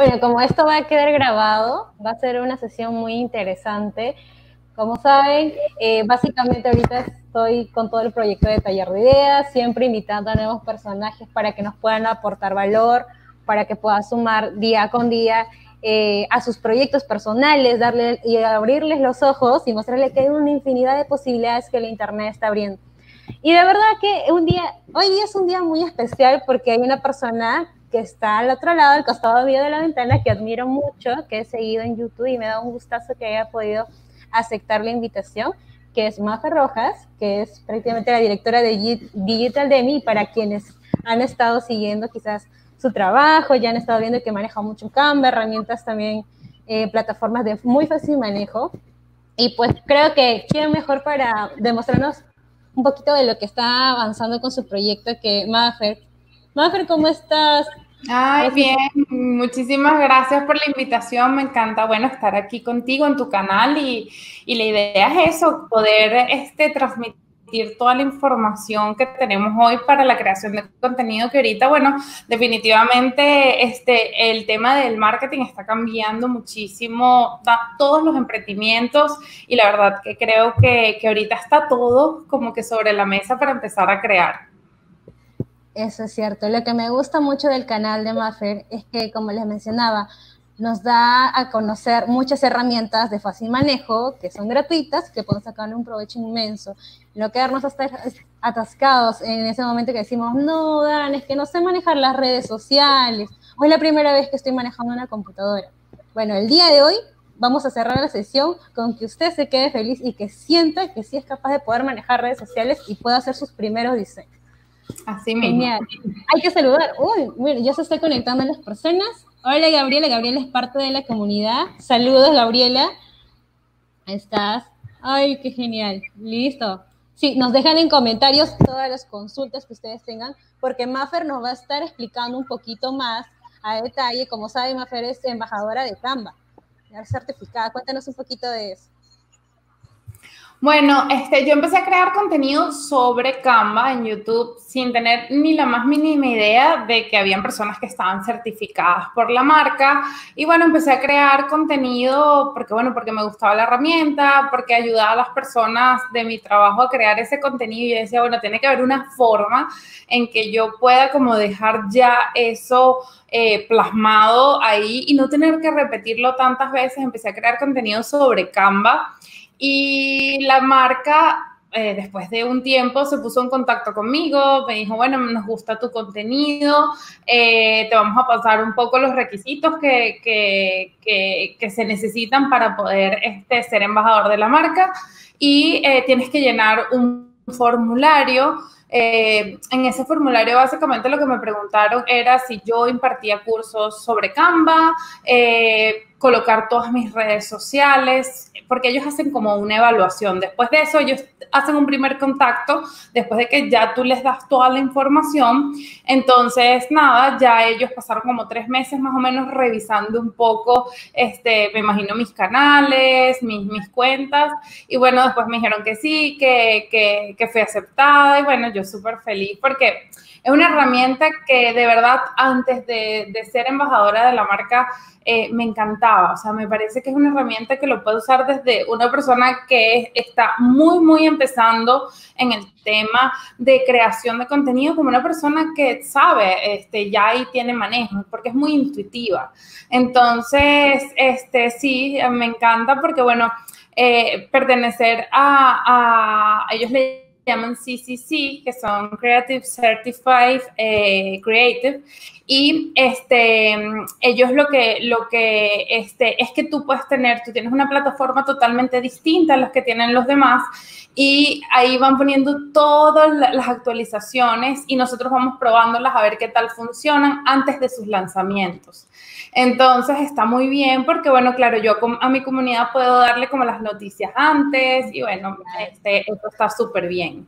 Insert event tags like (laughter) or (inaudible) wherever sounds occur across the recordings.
Bueno, como esto va a quedar grabado, va a ser una sesión muy interesante. Como saben, eh, básicamente ahorita estoy con todo el proyecto de taller de ideas, siempre invitando a nuevos personajes para que nos puedan aportar valor, para que puedan sumar día con día eh, a sus proyectos personales, darle y abrirles los ojos y mostrarles que hay una infinidad de posibilidades que el Internet está abriendo. Y de verdad que un día, hoy día es un día muy especial porque hay una persona que está al otro lado, al costado de la ventana, que admiro mucho, que he seguido en YouTube y me da un gustazo que haya podido aceptar la invitación, que es Maja Rojas, que es prácticamente la directora de Digital Demi, para quienes han estado siguiendo quizás su trabajo, ya han estado viendo que maneja mucho Canva, herramientas también, eh, plataformas de muy fácil manejo. Y pues creo que quién mejor para demostrarnos un poquito de lo que está avanzando con su proyecto que Mafer. Mafer, ¿cómo estás? Ay, bien, muchísimas gracias por la invitación, me encanta, bueno, estar aquí contigo en tu canal y, y la idea es eso, poder este, transmitir toda la información que tenemos hoy para la creación de contenido que ahorita, bueno, definitivamente este, el tema del marketing está cambiando muchísimo, todos los emprendimientos y la verdad que creo que, que ahorita está todo como que sobre la mesa para empezar a crear. Eso es cierto. Lo que me gusta mucho del canal de Maffer es que, como les mencionaba, nos da a conocer muchas herramientas de fácil manejo que son gratuitas, que podemos sacarle un provecho inmenso. No quedarnos hasta atascados en ese momento que decimos, no, Dan, es que no sé manejar las redes sociales, o es la primera vez que estoy manejando una computadora. Bueno, el día de hoy vamos a cerrar la sesión con que usted se quede feliz y que sienta que sí es capaz de poder manejar redes sociales y pueda hacer sus primeros diseños. Así mismo. Genial. Hay que saludar. Uy, mira, ya se está conectando las personas. Hola Gabriela, Gabriela es parte de la comunidad. Saludos Gabriela. ¿Estás? Ay, qué genial. Listo. Sí, nos dejan en comentarios todas las consultas que ustedes tengan, porque Maffer nos va a estar explicando un poquito más a detalle. Como sabe, Maffer es embajadora de Canva, certificada. Cuéntanos un poquito de eso. Bueno, este, yo empecé a crear contenido sobre Canva en YouTube sin tener ni la más mínima idea de que habían personas que estaban certificadas por la marca. Y bueno, empecé a crear contenido porque, bueno, porque me gustaba la herramienta, porque ayudaba a las personas de mi trabajo a crear ese contenido. Y yo decía, bueno, tiene que haber una forma en que yo pueda como dejar ya eso eh, plasmado ahí y no tener que repetirlo tantas veces. Empecé a crear contenido sobre Canva. Y la marca, eh, después de un tiempo, se puso en contacto conmigo, me dijo, bueno, nos gusta tu contenido, eh, te vamos a pasar un poco los requisitos que, que, que, se necesitan para poder este, ser embajador de la marca y eh, tienes que llenar un formulario. en ese formulario básicamente lo que me preguntaron era si yo impartía cursos sobre Canva, colocar todas mis redes sociales, porque ellos hacen como una evaluación. Después de eso, ellos hacen un primer contacto, después de que ya tú les das toda la información. Entonces, nada, ya ellos pasaron como tres meses más o menos revisando un poco, este, me imagino mis canales, mis, mis cuentas. Y bueno, después me dijeron que sí, que, que, que fui aceptada. Y bueno, yo súper feliz porque es una herramienta que de verdad antes de, de ser embajadora de la marca eh, me encantaba. O sea, me parece que es una herramienta que lo puede usar desde una persona que está muy, muy empezando en el tema de creación de contenido como una persona que sabe este, ya y tiene manejo, porque es muy intuitiva. Entonces, este, sí, me encanta porque, bueno, eh, pertenecer a, a ellos le llaman CCC, que son Creative Certified eh, Creative, y este, ellos lo que, lo que este, es que tú puedes tener, tú tienes una plataforma totalmente distinta a las que tienen los demás, y ahí van poniendo todas las actualizaciones y nosotros vamos probándolas a ver qué tal funcionan antes de sus lanzamientos. Entonces está muy bien porque, bueno, claro, yo a mi comunidad puedo darle como las noticias antes y bueno, este, esto está súper bien.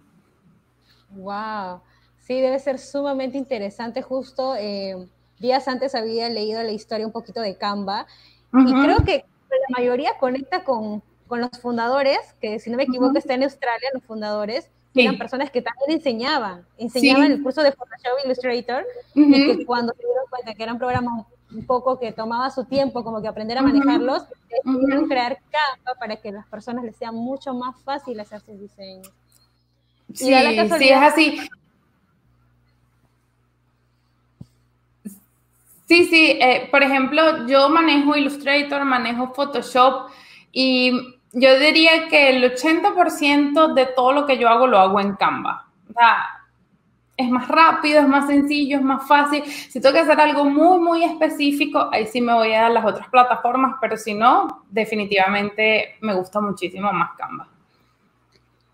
Wow, sí, debe ser sumamente interesante. Justo eh, días antes había leído la historia un poquito de Canva y creo que la mayoría conecta con, con, los fundadores, que si no me equivoco está en Australia, los fundadores, que eran personas que también enseñaban, enseñaban el curso de Photoshop Illustrator y que cuando se dieron cuenta que eran programas un poco que tomaba su tiempo, como que aprender a manejarlos, decidieron crear Canva para que las personas les sea mucho más fácil hacer sus diseños. Sí, sí, es así. Sí, sí, eh, por ejemplo, yo manejo Illustrator, manejo Photoshop y yo diría que el 80% de todo lo que yo hago lo hago en Canva. O sea, es más rápido, es más sencillo, es más fácil. Si tengo que hacer algo muy, muy específico, ahí sí me voy a dar las otras plataformas, pero si no, definitivamente me gusta muchísimo más Canva.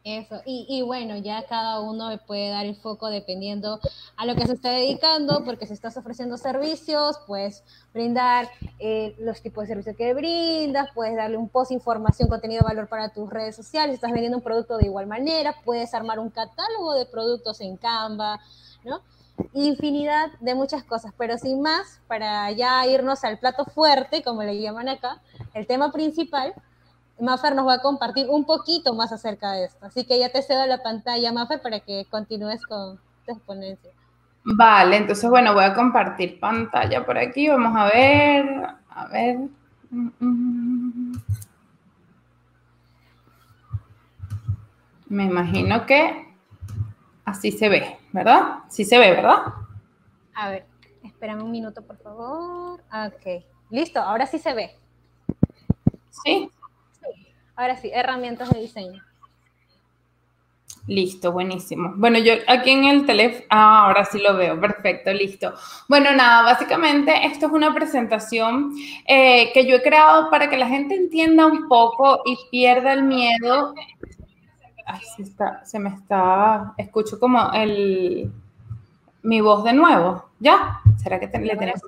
Eso, y, bueno, ya cada uno puede dar el foco dependiendo a lo que se está dedicando, porque si estás ofreciendo servicios, puedes brindar eh, los tipos de servicios que brindas, puedes darle un post, información, contenido de valor para tus redes sociales, si estás vendiendo un producto de igual manera, puedes armar un catálogo de productos en Canva, ¿no? Infinidad de muchas cosas, pero sin más, para ya irnos al plato fuerte, como le llaman acá, el tema principal, Mafer nos va a compartir un poquito más acerca de esto. Así que ya te cedo la pantalla, Mafer, para que continúes con tu exponencia. Vale, entonces, bueno, voy a compartir pantalla por aquí. Vamos a ver, a ver. Me imagino que así se ve, ¿verdad? Sí se ve, ¿verdad? A ver, espérame un minuto, por favor. Ok, listo, ahora sí se ve. Sí. Ahora sí, herramientas de diseño. Listo, buenísimo. Bueno, yo aquí en el teléfono, ah, ahora sí lo veo, perfecto, listo. Bueno, nada, básicamente esto es una presentación eh, que yo he creado para que la gente entienda un poco y pierda el miedo. Ay, se, me está, escucho como el, mi voz de nuevo, ¿ya? ¿Será que le tenemos?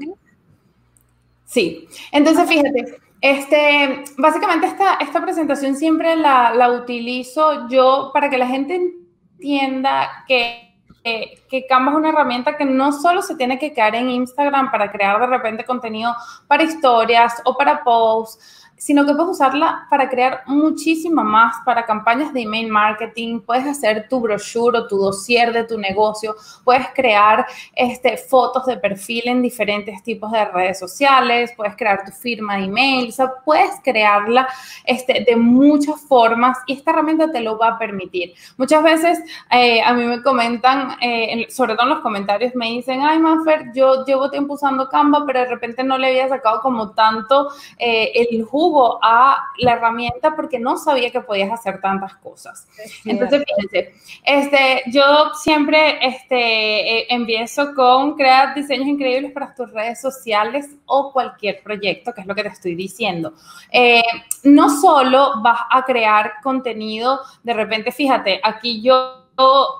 Sí, entonces fíjate, este, básicamente esta, esta presentación siempre la, la, utilizo yo para que la gente entienda que, que, que, Canva es una herramienta que no solo se tiene que quedar en Instagram para crear de repente contenido para historias o para posts, sino que puedes usarla para crear muchísimo más, para campañas de email marketing, puedes hacer tu brochure o tu dossier de tu negocio, puedes crear este, fotos de perfil en diferentes tipos de redes sociales, puedes crear tu firma de email, o sea, puedes crearla este, de muchas formas y esta herramienta te lo va a permitir. Muchas veces eh, a mí me comentan, eh, sobre todo en los comentarios, me dicen, ay, Manfer, yo llevo tiempo usando Canva, pero de repente no le había sacado como tanto eh, el jugo a la herramienta porque no sabía que podías hacer tantas cosas. Entonces, fíjense, este, yo siempre este, eh, empiezo con crear diseños increíbles para tus redes sociales o cualquier proyecto, que es lo que te estoy diciendo. Eh, no solo vas a crear contenido, de repente, fíjate, aquí yo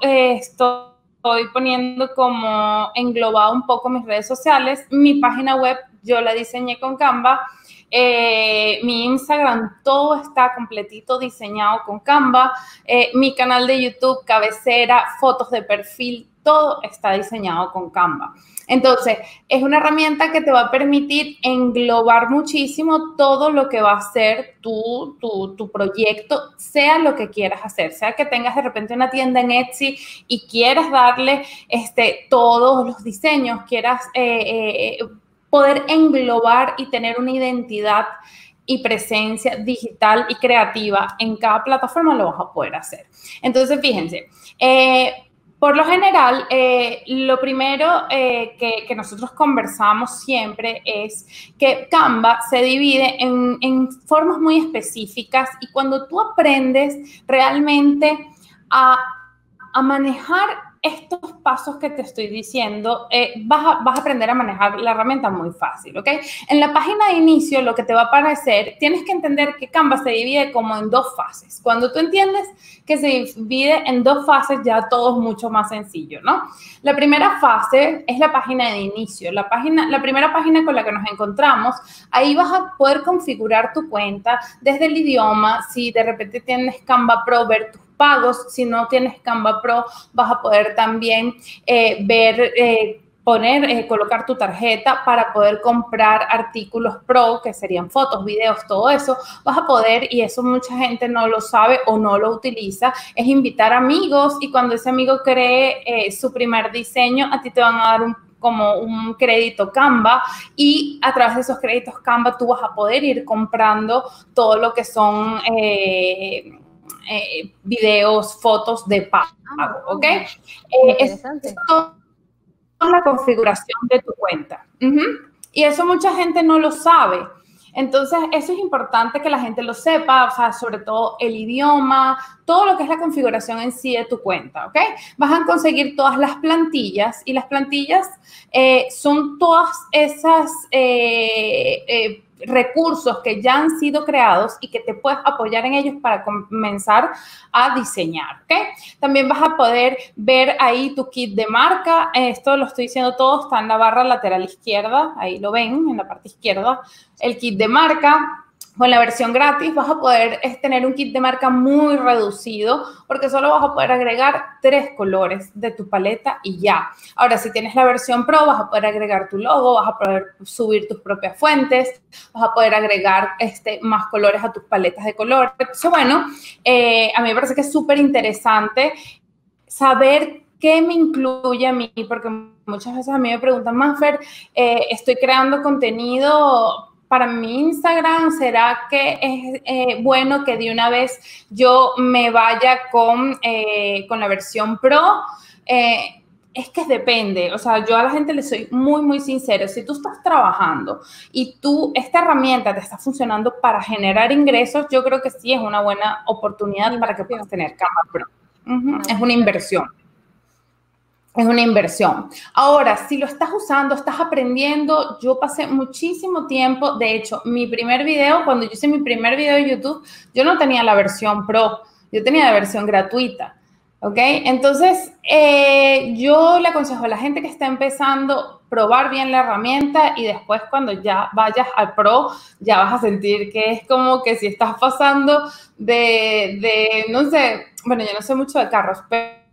eh, estoy poniendo como englobado un poco mis redes sociales. Mi página web yo la diseñé con Canva eh, mi Instagram, todo está completito diseñado con Canva. Eh, mi canal de YouTube, cabecera, fotos de perfil, todo está diseñado con Canva. Entonces, es una herramienta que te va a permitir englobar muchísimo todo lo que va a ser tu, tu, proyecto, sea lo que quieras hacer, sea que tengas de repente una tienda en Etsy y quieras darle este, todos los diseños, quieras eh, poder englobar y tener una identidad y presencia digital y creativa en cada plataforma lo vas a poder hacer. Entonces, fíjense, eh, por lo general, eh, lo primero eh, que, nosotros conversamos siempre es que Canva se divide en, formas muy específicas y cuando tú aprendes realmente a manejar estos pasos que te estoy diciendo, eh, vas, a, aprender a manejar la herramienta muy fácil, ¿ok? En la página de inicio, lo que te va a aparecer, tienes que entender que Canva se divide como en dos fases. Cuando tú entiendes que se divide en dos fases, ya todo es mucho más sencillo, ¿no? La primera fase es la página de inicio. La, página, la primera página con la que nos encontramos, ahí vas a poder configurar tu cuenta desde el idioma, si de repente tienes Canva Pro, ver tus pagos. Si no tienes Canva Pro, vas a poder también eh, ver, eh, poner, eh, colocar tu tarjeta para poder comprar artículos Pro, que serían fotos, videos, todo eso. Vas a poder, y eso mucha gente no lo sabe o no lo utiliza, es invitar amigos y cuando ese amigo cree su primer diseño, a ti te van a dar un como un crédito Canva y a través de esos créditos Canva tú vas a poder ir comprando todo lo que son eh, eh, videos, fotos de pago, ah, ¿ok? Eh, es, la configuración de tu cuenta. Y eso mucha gente no lo sabe. Entonces, eso es importante que la gente lo sepa, o sea, sobre todo el idioma, todo lo que es la configuración en sí de tu cuenta, ¿ok? Vas a conseguir todas las plantillas y las plantillas eh, son todas esas... Eh, eh, recursos que ya han sido creados y que te puedes apoyar en ellos para comenzar a diseñar. ¿ok? También vas a poder ver ahí tu kit de marca. Esto lo estoy diciendo todo, está en la barra lateral izquierda, ahí lo ven en la parte izquierda, el kit de marca con la versión gratis vas a poder tener un kit de marca muy reducido porque solo vas a poder agregar tres colores de tu paleta y ya. Ahora, si tienes la versión Pro, vas a poder agregar tu logo, vas a poder subir tus propias fuentes, vas a poder agregar este, más colores a tus paletas de color. Entonces, bueno, eh, a mí me parece que es súper interesante saber qué me incluye a mí, porque muchas veces a mí me preguntan, Manfer, eh, estoy creando contenido para mi Instagram, ¿será que es eh, bueno que de una vez yo me vaya con, eh, con la versión Pro? Eh, es que depende, o sea, yo a la gente le soy muy, muy sincero. Si tú estás trabajando y tú, esta herramienta te está funcionando para generar ingresos, yo creo que sí es una buena oportunidad para que puedas tener cámara Pro. Es una inversión es una inversión. Ahora, si lo estás usando, estás aprendiendo, yo pasé muchísimo tiempo, de hecho, mi primer video, cuando yo hice mi primer video de YouTube, yo no tenía la versión pro, yo tenía la versión gratuita, ¿ok? Entonces, eh, yo le aconsejo a la gente que está empezando, probar bien la herramienta y después cuando ya vayas al pro, ya vas a sentir que es como que si estás pasando de, de no sé, bueno, yo no sé mucho de carros,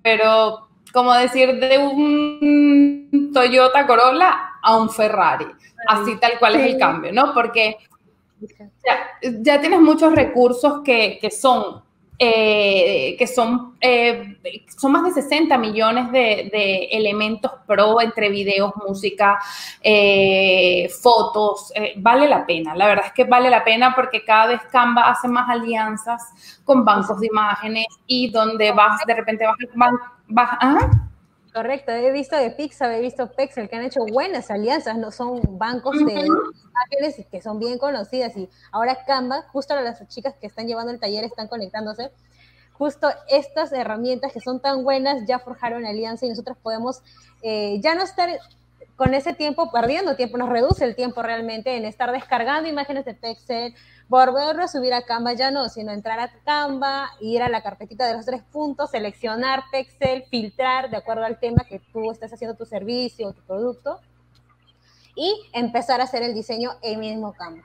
pero como decir de un Toyota Corolla a un Ferrari. Así tal cual es el cambio, ¿no? Porque ya, tienes muchos recursos que, son, eh, que son, eh, son más de 60 millones de, elementos pro entre videos, música, eh, fotos. vale la pena, la verdad es que vale la pena porque cada vez Canva hace más alianzas con bancos de imágenes y donde vas, de repente vas al banco Correcto, he visto de Pixar, he visto Pexel, que han hecho buenas alianzas, no son bancos de imágenes que son bien conocidas. Y ahora Canva, justo las chicas que están llevando el taller están conectándose. Justo estas herramientas que son tan buenas ya forjaron alianza y nosotros podemos eh, ya no estar con ese tiempo perdiendo tiempo, nos reduce el tiempo realmente en estar descargando imágenes de Pexel, volverlo a subir a Canva ya no, sino entrar a Canva, ir a la carpetita de los tres puntos, seleccionar Pexel, filtrar de acuerdo al tema que tú estás haciendo tu servicio o tu producto y empezar a hacer el diseño en mismo Canva.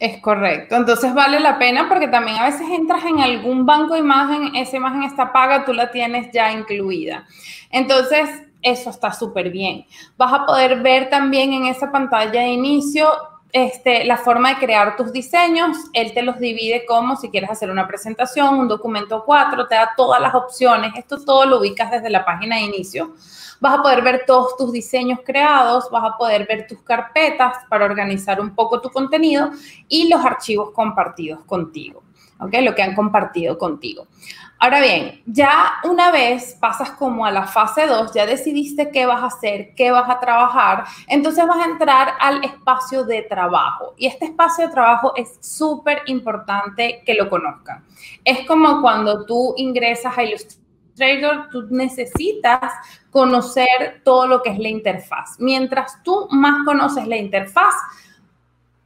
Es correcto. Entonces vale la pena porque también a veces entras en algún banco de imagen, esa imagen está paga, tú la tienes ya incluida. Entonces, eso está súper bien. Vas a poder ver también en esa pantalla de inicio este, la forma de crear tus diseños. Él te los divide como si quieres hacer una presentación, un documento 4, te da todas las opciones. Esto todo lo ubicas desde la página de inicio. Vas a poder ver todos tus diseños creados, vas a poder ver tus carpetas para organizar un poco tu contenido y los archivos compartidos contigo. ¿ok? Lo que han compartido contigo. Ahora bien, ya una vez pasas como a la fase 2, ya decidiste qué vas a hacer, qué vas a trabajar, entonces vas a entrar al espacio de trabajo. Y este espacio de trabajo es súper importante que lo conozcan. Es como cuando tú ingresas a Illustrator, tú necesitas conocer todo lo que es la interfaz. Mientras tú más conoces la interfaz,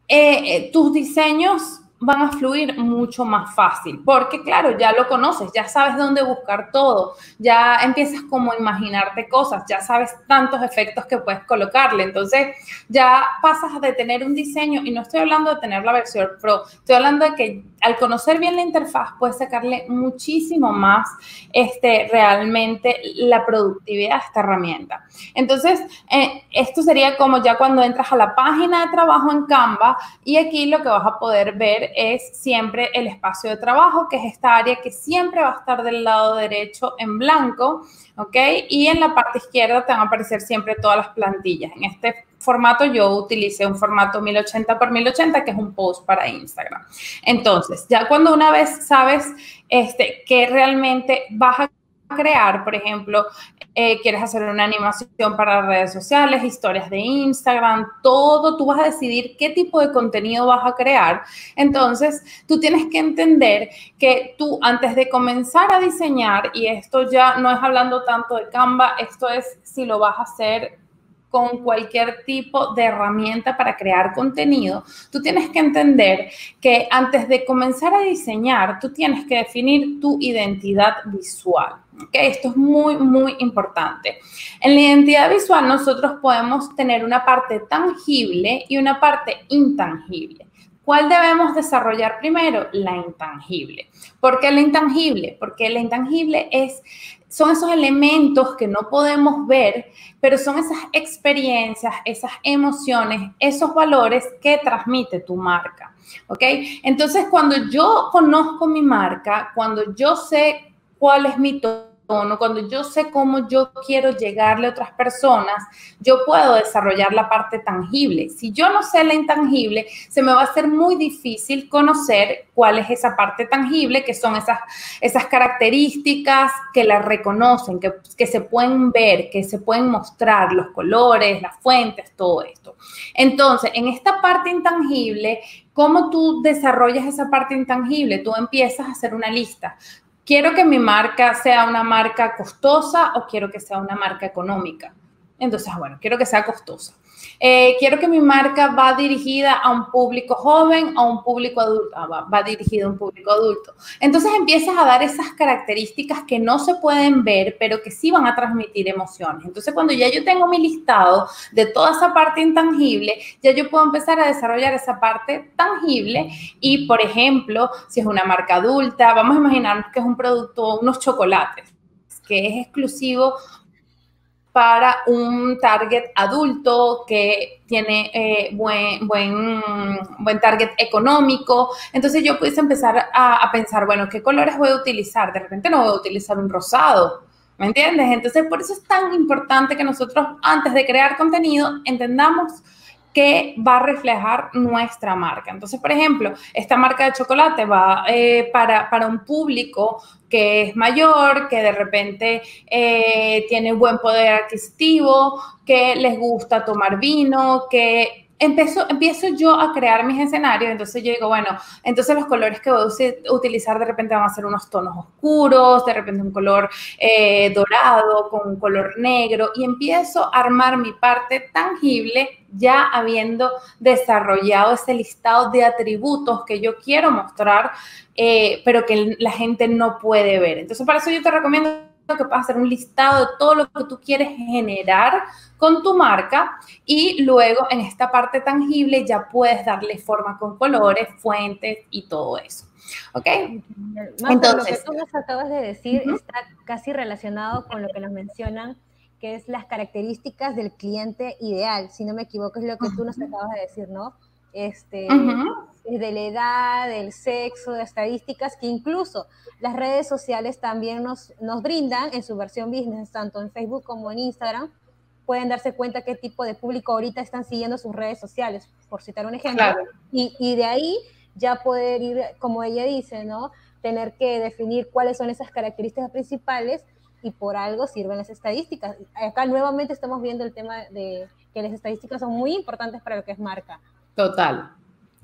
eh, eh, tus diseños van a fluir mucho más fácil, porque claro, ya lo conoces, ya sabes dónde buscar todo, ya empiezas como a imaginarte cosas, ya sabes tantos efectos que puedes colocarle, entonces ya pasas de tener un diseño, y no estoy hablando de tener la versión Pro, estoy hablando de que al conocer bien la interfaz puedes sacarle muchísimo más este, realmente la productividad a esta herramienta. Entonces, eh, esto sería como ya cuando entras a la página de trabajo en Canva y aquí lo que vas a poder ver es siempre el espacio de trabajo, que es esta área que siempre va a estar del lado derecho en blanco, ¿ok? Y en la parte izquierda te van a aparecer siempre todas las plantillas. En este formato yo utilicé un formato 1080 por 1080, que es un post para Instagram. Entonces, ya cuando una vez sabes este, que realmente vas a crear, por ejemplo, eh, quieres hacer una animación para redes sociales, historias de Instagram, todo, tú vas a decidir qué tipo de contenido vas a crear. Entonces, tú tienes que entender que tú antes de comenzar a diseñar, y esto ya no es hablando tanto de Canva, esto es si lo vas a hacer con cualquier tipo de herramienta para crear contenido, tú tienes que entender que antes de comenzar a diseñar, tú tienes que definir tu identidad visual. Esto es muy, muy importante. En la identidad visual nosotros podemos tener una parte tangible y una parte intangible. ¿Cuál debemos desarrollar primero? La intangible. ¿Por qué la intangible? Porque la intangible es son esos elementos que no podemos ver, pero son esas experiencias, esas emociones, esos valores que transmite tu marca. ¿Ok? Entonces, cuando yo conozco mi marca, cuando yo sé cuál es mi cuando yo sé cómo yo quiero llegarle a otras personas, yo puedo desarrollar la parte tangible. Si yo no sé la intangible, se me va a hacer muy difícil conocer cuál es esa parte tangible, que son esas, esas características que la reconocen, que, que se pueden ver, que se pueden mostrar, los colores, las fuentes, todo esto. Entonces, en esta parte intangible, ¿Cómo tú desarrollas esa parte intangible? Tú empiezas a hacer una lista quiero que mi marca sea una marca costosa o quiero que sea una marca económica. Entonces, bueno, quiero que sea costosa. Eh, quiero que mi marca va dirigida a un público joven a un público adulto, ah, va, va dirigida a un público adulto. Entonces empiezas a dar esas características que no se pueden ver, pero que sí van a transmitir emociones. Entonces cuando ya yo tengo mi listado de toda esa parte intangible, ya yo puedo empezar a desarrollar esa parte tangible y, por ejemplo, si es una marca adulta, vamos a imaginarnos que es un producto, unos chocolates que es exclusivo para un target adulto que tiene eh, buen, buen, buen target económico. Entonces yo pude empezar a, a, pensar, bueno, ¿qué colores voy a utilizar? De repente no voy a utilizar un rosado, ¿me entiendes? Entonces por eso es tan importante que nosotros antes de crear contenido entendamos que va a reflejar nuestra marca. Entonces, por ejemplo, esta marca de chocolate va eh, para, para, un público que es mayor, que de repente eh, tiene buen poder adquisitivo, que les gusta tomar vino, que empiezo, empiezo yo a crear mis escenarios, entonces yo digo, bueno, entonces los colores que voy a utilizar de repente van a ser unos tonos oscuros, de repente un color eh, dorado con un color negro, y empiezo a armar mi parte tangible ya habiendo desarrollado ese listado de atributos que yo quiero mostrar, eh, pero que la gente no puede ver. Entonces, para eso yo te recomiendo que puedas hacer un listado de todo lo que tú quieres generar con tu marca y luego en esta parte tangible ya puedes darle forma con colores, fuentes y todo eso. ¿Ok? Entonces, lo que tú nos acabas de decir está casi relacionado con lo que nos mencionan que es las características del cliente ideal, si no me equivoco, es lo que tú nos acabas de decir, ¿no? Este, de la edad, del sexo, de estadísticas, que incluso las redes sociales también nos, nos brindan en su versión business, tanto en Facebook como en Instagram, pueden darse cuenta qué tipo de público ahorita están siguiendo sus redes sociales, por citar un ejemplo. Y, y de ahí ya poder ir, como ella dice, ¿no? Tener que definir cuáles son esas características principales y por algo sirven las estadísticas. Acá nuevamente estamos viendo el tema de que las estadísticas son muy importantes para lo que es marca. Total,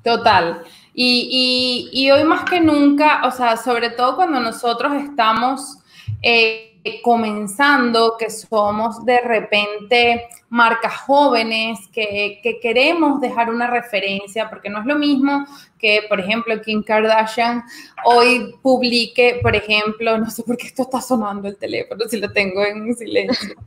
total. Y, y, y hoy más que nunca, o sea, sobre todo cuando nosotros estamos... Eh, comenzando, que somos de repente marcas jóvenes, que, que, queremos dejar una referencia, porque no es lo mismo que, por ejemplo, Kim Kardashian hoy publique, por ejemplo, no sé por qué esto está sonando el teléfono, si lo tengo en silencio. (laughs)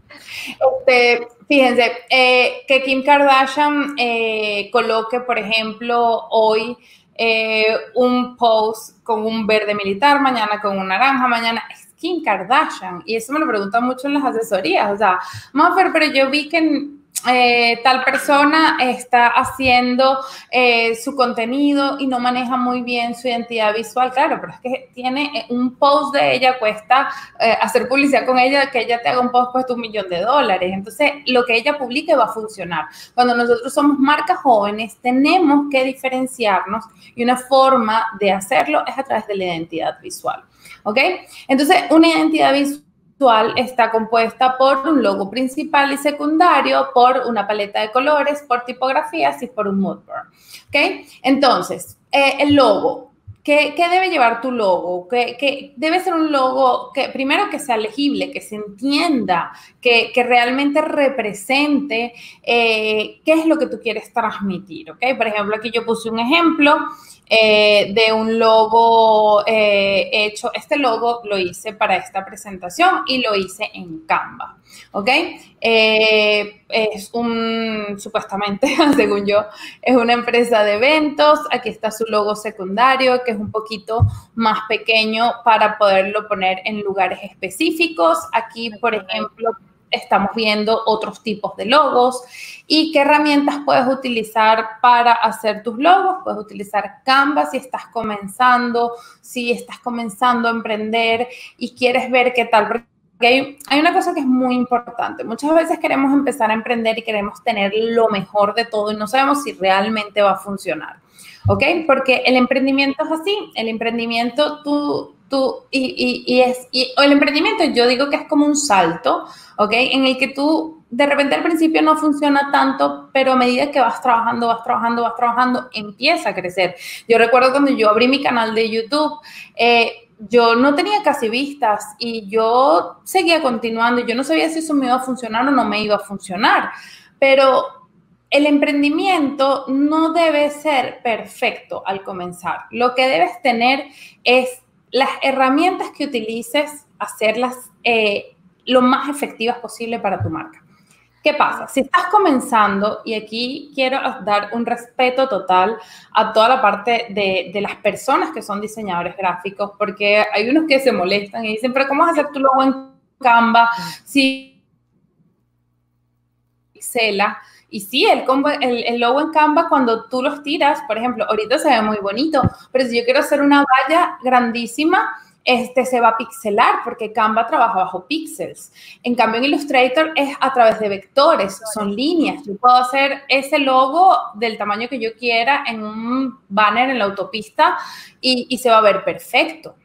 Este, fíjense, eh, que Kim Kardashian eh, coloque, por ejemplo, hoy eh, un post con un verde militar, mañana con un naranja, mañana Kim Kardashian. Y eso me lo preguntan mucho en las asesorías. O sea, Maffer, pero yo vi que eh, tal persona está haciendo eh, su contenido y no maneja muy bien su identidad visual, claro, pero es que tiene eh, un post de ella, cuesta hacer publicidad con ella, que ella te haga un post cuesta un millón de dólares. Entonces, lo que ella publique va a funcionar. Cuando nosotros somos marcas jóvenes, tenemos que diferenciarnos y una forma de hacerlo es a través de la identidad visual. ¿Ok? Entonces, una identidad visual está compuesta por un logo principal y secundario, por una paleta de colores, por tipografías y por un moodboard. ¿Ok? Entonces, eh, el logo. ¿Qué, debe llevar tu logo? Que, debe ser un logo que primero que sea legible, que se entienda, que, realmente represente eh, qué es lo que tú quieres transmitir. ¿ok? Por ejemplo, aquí yo puse un ejemplo eh, de un logo eh, hecho. Este logo lo hice para esta presentación y lo hice en Canva, ¿ok? Eh, es un, supuestamente, (laughs) según yo, es una empresa de eventos. Aquí está su logo secundario, que es un poquito más pequeño para poderlo poner en lugares específicos. Aquí, por ejemplo, estamos viendo otros tipos de logos y qué herramientas puedes utilizar para hacer tus logos. Puedes utilizar Canva si estás comenzando, si estás comenzando a emprender y quieres ver qué tal. Hay, una cosa que es muy importante. Muchas veces queremos empezar a emprender y queremos tener lo mejor de todo y no sabemos si realmente va a funcionar. ¿Ok? Porque el emprendimiento es así. El emprendimiento, tú, tú, y, y, es, y, el emprendimiento yo digo que es como un salto, ¿ok? En el que tú de repente al principio no funciona tanto, pero a medida que vas trabajando, vas trabajando, vas trabajando, empieza a crecer. Yo recuerdo cuando yo abrí mi canal de YouTube, eh, yo no tenía casi vistas y yo seguía continuando y yo no sabía si eso me iba a funcionar o no me iba a funcionar, pero el emprendimiento no debe ser perfecto al comenzar. Lo que debes tener es las herramientas que utilices, hacerlas eh, lo más efectivas posible para tu marca. ¿Qué pasa? Si estás comenzando, y aquí quiero dar un respeto total a toda la parte de, de, las personas que son diseñadores gráficos, porque hay unos que se molestan y dicen, pero ¿cómo vas a hacer tu logo en Canva si pixela? Y sí, el, el, el, logo en Canva, cuando tú los tiras, por ejemplo, ahorita se ve muy bonito, pero si yo quiero hacer una valla grandísima, este se va a pixelar porque Canva trabaja bajo píxeles. En cambio, en Illustrator es a través de vectores, son líneas. Yo puedo hacer ese logo del tamaño que yo quiera en un banner en la autopista y, y se va a ver perfecto,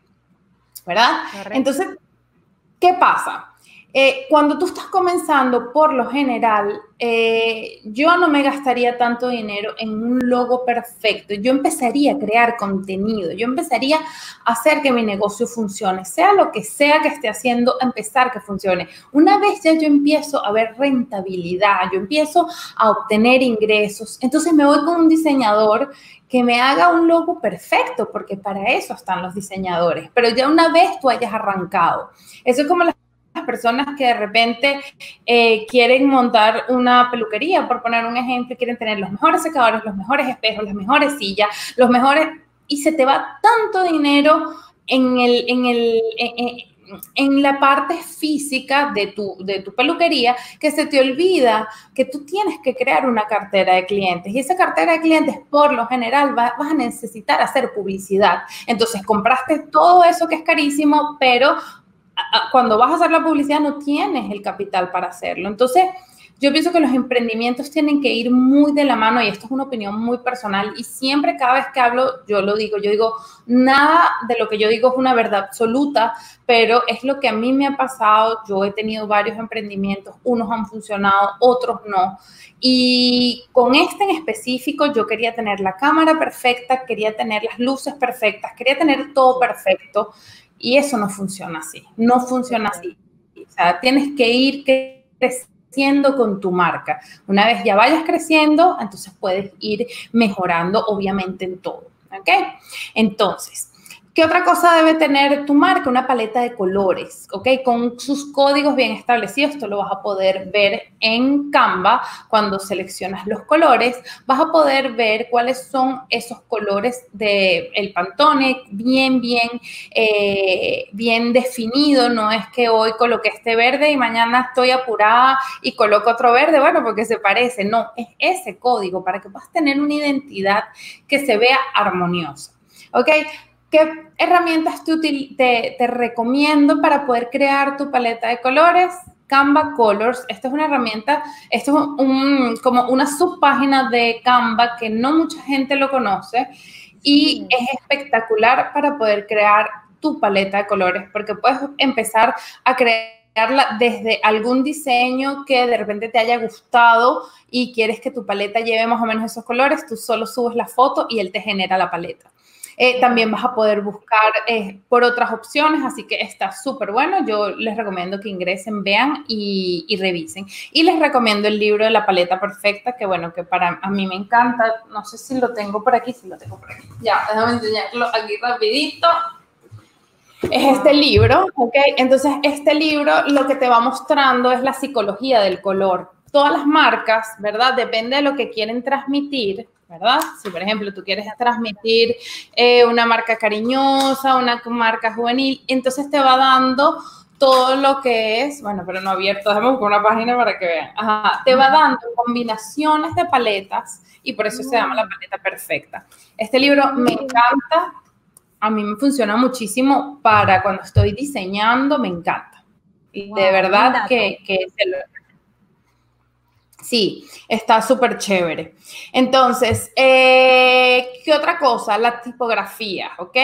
¿verdad? Entonces, ¿qué pasa? Eh, cuando tú estás comenzando, por lo general, eh, yo no me gastaría tanto dinero en un logo perfecto. Yo empezaría a crear contenido, yo empezaría a hacer que mi negocio funcione, sea lo que sea que esté haciendo, empezar que funcione. Una vez ya yo empiezo a ver rentabilidad, yo empiezo a obtener ingresos, entonces me voy con un diseñador que me haga un logo perfecto, porque para eso están los diseñadores. Pero ya una vez tú hayas arrancado, eso es como la personas que de repente eh, quieren montar una peluquería, por poner un ejemplo, quieren tener los mejores secadores, los mejores espejos, las mejores sillas, los mejores, y se te va tanto dinero en, el, en, el, en, la parte física de tu, de tu peluquería que se te olvida que tú tienes que crear una cartera de clientes y esa cartera de clientes por lo general vas a necesitar hacer publicidad. Entonces compraste todo eso que es carísimo, pero cuando vas a hacer la publicidad no tienes el capital para hacerlo. Entonces, yo pienso que los emprendimientos tienen que ir muy de la mano y esto es una opinión muy personal y siempre cada vez que hablo yo lo digo, yo digo, nada de lo que yo digo es una verdad absoluta, pero es lo que a mí me ha pasado, yo he tenido varios emprendimientos, unos han funcionado, otros no. Y con este en específico yo quería tener la cámara perfecta, quería tener las luces perfectas, quería tener todo perfecto y eso no funciona así, no funciona así. O sea, tienes que ir creciendo con tu marca. Una vez ya vayas creciendo, entonces puedes ir mejorando, obviamente, en todo. ¿Ok? Entonces, ¿Qué otra cosa debe tener tu marca? Una paleta de colores, ¿ok? Con sus códigos bien establecidos. Esto lo vas a poder ver en Canva cuando seleccionas los colores. Vas a poder ver cuáles son esos colores del el Pantone bien, bien, eh, bien definido. No es que hoy coloqué este verde y mañana estoy apurada y coloco otro verde, bueno, porque se parece. No, es ese código para que puedas tener una identidad que se vea armoniosa. ¿Ok? ¿Qué herramientas te, te, recomiendo para poder crear tu paleta de colores? Canva Colors. Esta es una herramienta, esto es un, como una subpágina de Canva que no mucha gente lo conoce y es espectacular para poder crear tu paleta de colores porque puedes empezar a crearla desde algún diseño que de repente te haya gustado y quieres que tu paleta lleve más o menos esos colores, tú solo subes la foto y él te genera la paleta. Eh, también vas a poder buscar eh, por otras opciones, así que está súper bueno. Yo les recomiendo que ingresen, vean y, revisen. Y les recomiendo el libro de la paleta perfecta, que bueno, que para a mí me encanta. No sé si lo tengo por aquí, si lo tengo por aquí. Ya, déjame enseñarlo aquí rapidito. Es este libro, ¿ok? Entonces, este libro lo que te va mostrando es la psicología del color. Todas las marcas, ¿verdad? Depende de lo que quieren transmitir ¿verdad? Si, por ejemplo, tú quieres transmitir eh, una marca cariñosa, una marca juvenil, entonces te va dando todo lo que es, bueno, pero no abierto, déjame buscar una página para que vean. Ajá, te va dando combinaciones de paletas y por eso se llama la paleta perfecta. Este libro me encanta, a mí me funciona muchísimo para cuando estoy diseñando, me encanta. Y de verdad que, que se lo, Sí, está súper chévere. Entonces, eh, ¿qué otra cosa? La tipografía, ¿ok?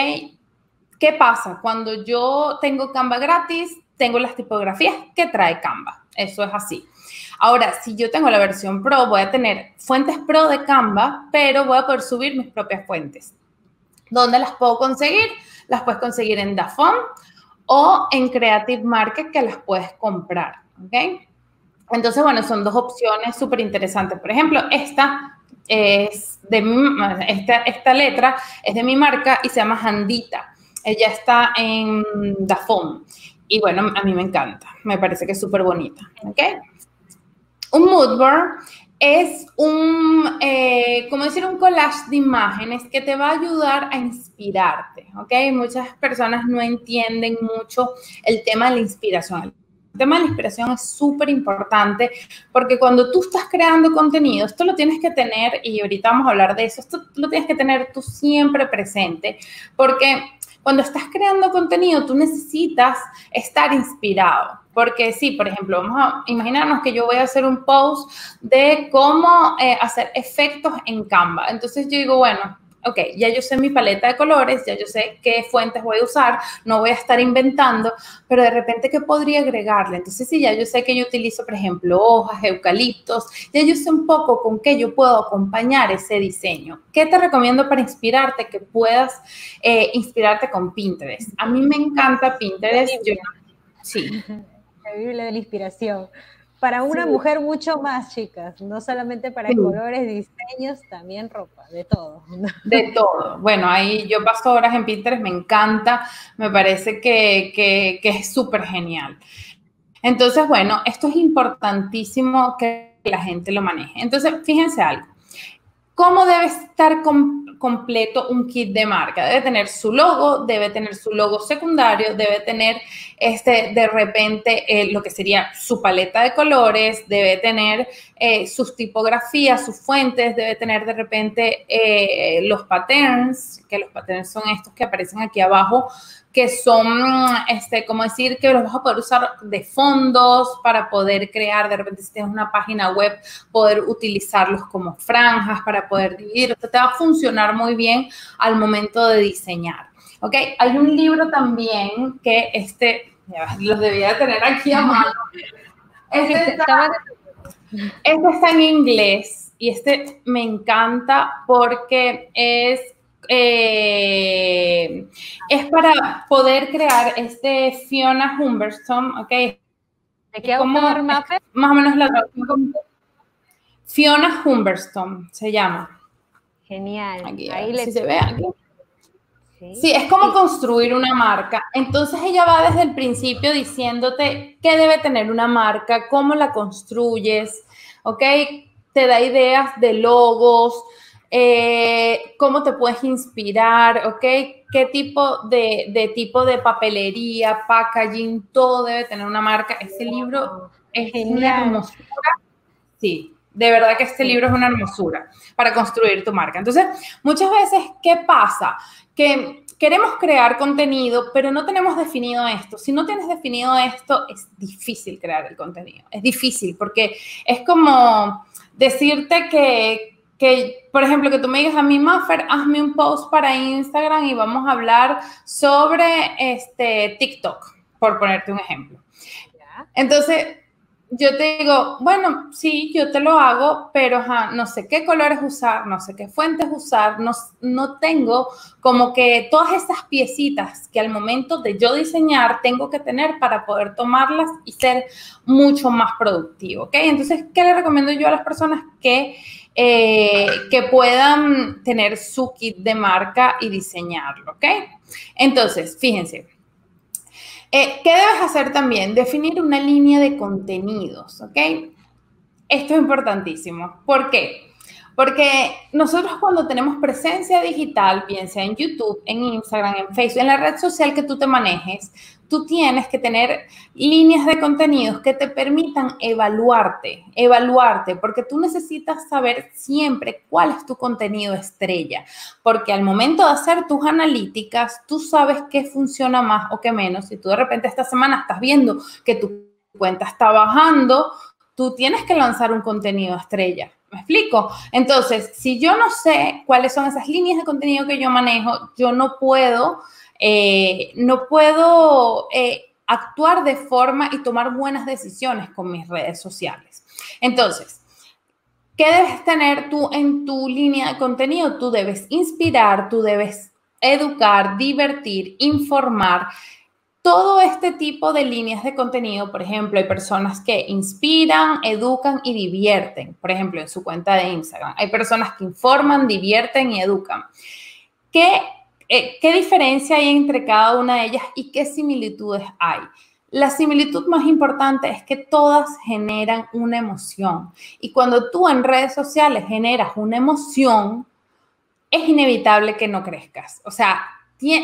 ¿Qué pasa? Cuando yo tengo Canva gratis, tengo las tipografías que trae Canva. Eso es así. Ahora, si yo tengo la versión Pro, voy a tener fuentes Pro de Canva, pero voy a poder subir mis propias fuentes. ¿Dónde las puedo conseguir? Las puedes conseguir en Dafont o en Creative Market que las puedes comprar, ¿ok? Entonces, bueno, son dos opciones súper interesantes. Por ejemplo, esta es de esta, letra es de mi marca y se llama Handita. Ella está en Dafont. Y bueno, a mí me encanta. Me parece que es súper bonita. ¿Ok? Un mood board es un, eh, como decir, un collage de imágenes que te va a ayudar a inspirarte, ¿ok? Muchas personas no entienden mucho el tema de la inspiración. El tema de la inspiración es súper importante porque cuando tú estás creando contenido, esto lo tienes que tener, y ahorita vamos a hablar de eso, esto lo tienes que tener tú siempre presente, porque cuando estás creando contenido, tú necesitas estar inspirado. Porque sí, por ejemplo, vamos a imaginarnos que yo voy a hacer un post de cómo eh, hacer efectos en Canva. Entonces yo digo, bueno, ok, ya yo sé mi paleta de colores, ya yo sé qué fuentes voy a usar, no voy a estar inventando, pero de repente, ¿qué podría agregarle? Entonces, sí, ya yo sé que yo utilizo, por ejemplo, hojas, eucaliptos, ya yo sé un poco con qué yo puedo acompañar ese diseño. ¿Qué te recomiendo para inspirarte? Que puedas eh, inspirarte con Pinterest. A mí me encanta Pinterest. Yo, sí. La Biblia de la inspiración para una mujer mucho más, chicas, no solamente para colores, diseños, también ropa, de todo. De todo. Bueno, ahí yo paso horas en Pinterest, me encanta, me parece que, que, que es súper genial. Entonces, bueno, esto es importantísimo que la gente lo maneje. Entonces, fíjense algo. ¿Cómo debe estar completo un kit de marca? Debe tener su logo, debe tener su logo secundario, debe tener este, de repente eh, lo que sería su paleta de colores, debe tener eh, sus tipografías, sus fuentes, debe tener de repente eh, los patterns, que los patterns son estos que aparecen aquí abajo, que son, este, como decir, que los vas a poder usar de fondos para poder crear, de repente si tienes una página web, poder utilizarlos como franjas para poder dividir. Esto te va a funcionar muy bien al momento de diseñar. ¿Ok? Hay un libro también que este, los debía tener aquí a mano. (laughs) Este está, este está en inglés y este me encanta porque es eh, es para poder crear este Fiona Humberstone, ¿ok? ¿De qué Más o menos la traducción. Fiona Humberstone se llama. Genial. Ahí le... se ve aquí. Sí, es como construir una marca. Entonces ella va desde el principio diciéndote qué debe tener una marca, cómo la construyes, ¿ok? Te da ideas de logos, eh, cómo te puedes inspirar, ¿ok? ¿Qué tipo de, de, tipo de papelería, packaging, todo debe tener una marca? Ese libro es una hermosura. Sí, de verdad que este libro es una hermosura para construir tu marca. Entonces, muchas veces, ¿qué pasa? Que queremos crear contenido, pero no tenemos definido esto. Si no tienes definido esto, es difícil crear el contenido. Es difícil porque es como decirte que, que, por ejemplo, que tú me digas a mí, Maffer, hazme un post para Instagram y vamos a hablar sobre este TikTok, por ponerte un ejemplo. Entonces, yo te digo, bueno, sí, yo te lo hago, pero no sé qué colores usar, no sé qué fuentes usar, no, no tengo como que todas esas piecitas que al momento de yo diseñar tengo que tener para poder tomarlas y ser mucho más productivo, ¿ok? Entonces, ¿qué le recomiendo yo a las personas que, eh, que puedan tener su kit de marca y diseñarlo, ¿ok? Entonces, fíjense. Eh, ¿Qué debes hacer también? Definir una línea de contenidos, ¿ok? Esto es importantísimo. ¿Por qué? Porque nosotros cuando tenemos presencia digital, bien sea en YouTube, en Instagram, en Facebook, en la red social que tú te manejes, tú tienes que tener líneas de contenidos que te permitan evaluarte, evaluarte, porque tú necesitas saber siempre cuál es tu contenido estrella, porque al momento de hacer tus analíticas, tú sabes qué funciona más o qué menos. Si tú de repente esta semana estás viendo que tu cuenta está bajando, tú tienes que lanzar un contenido estrella. ¿Me explico? Entonces, si yo no sé cuáles son esas líneas de contenido que yo manejo, yo no puedo eh, no puedo eh, actuar de forma y tomar buenas decisiones con mis redes sociales. Entonces, ¿qué debes tener tú en tu línea de contenido? Tú debes inspirar, tú debes educar, divertir, informar. Todo este tipo de líneas de contenido, por ejemplo, hay personas que inspiran, educan y divierten, por ejemplo, en su cuenta de Instagram. Hay personas que informan, divierten y educan. ¿Qué eh, ¿Qué diferencia hay entre cada una de ellas y qué similitudes hay? La similitud más importante es que todas generan una emoción. Y cuando tú en redes sociales generas una emoción, es inevitable que no crezcas. O sea,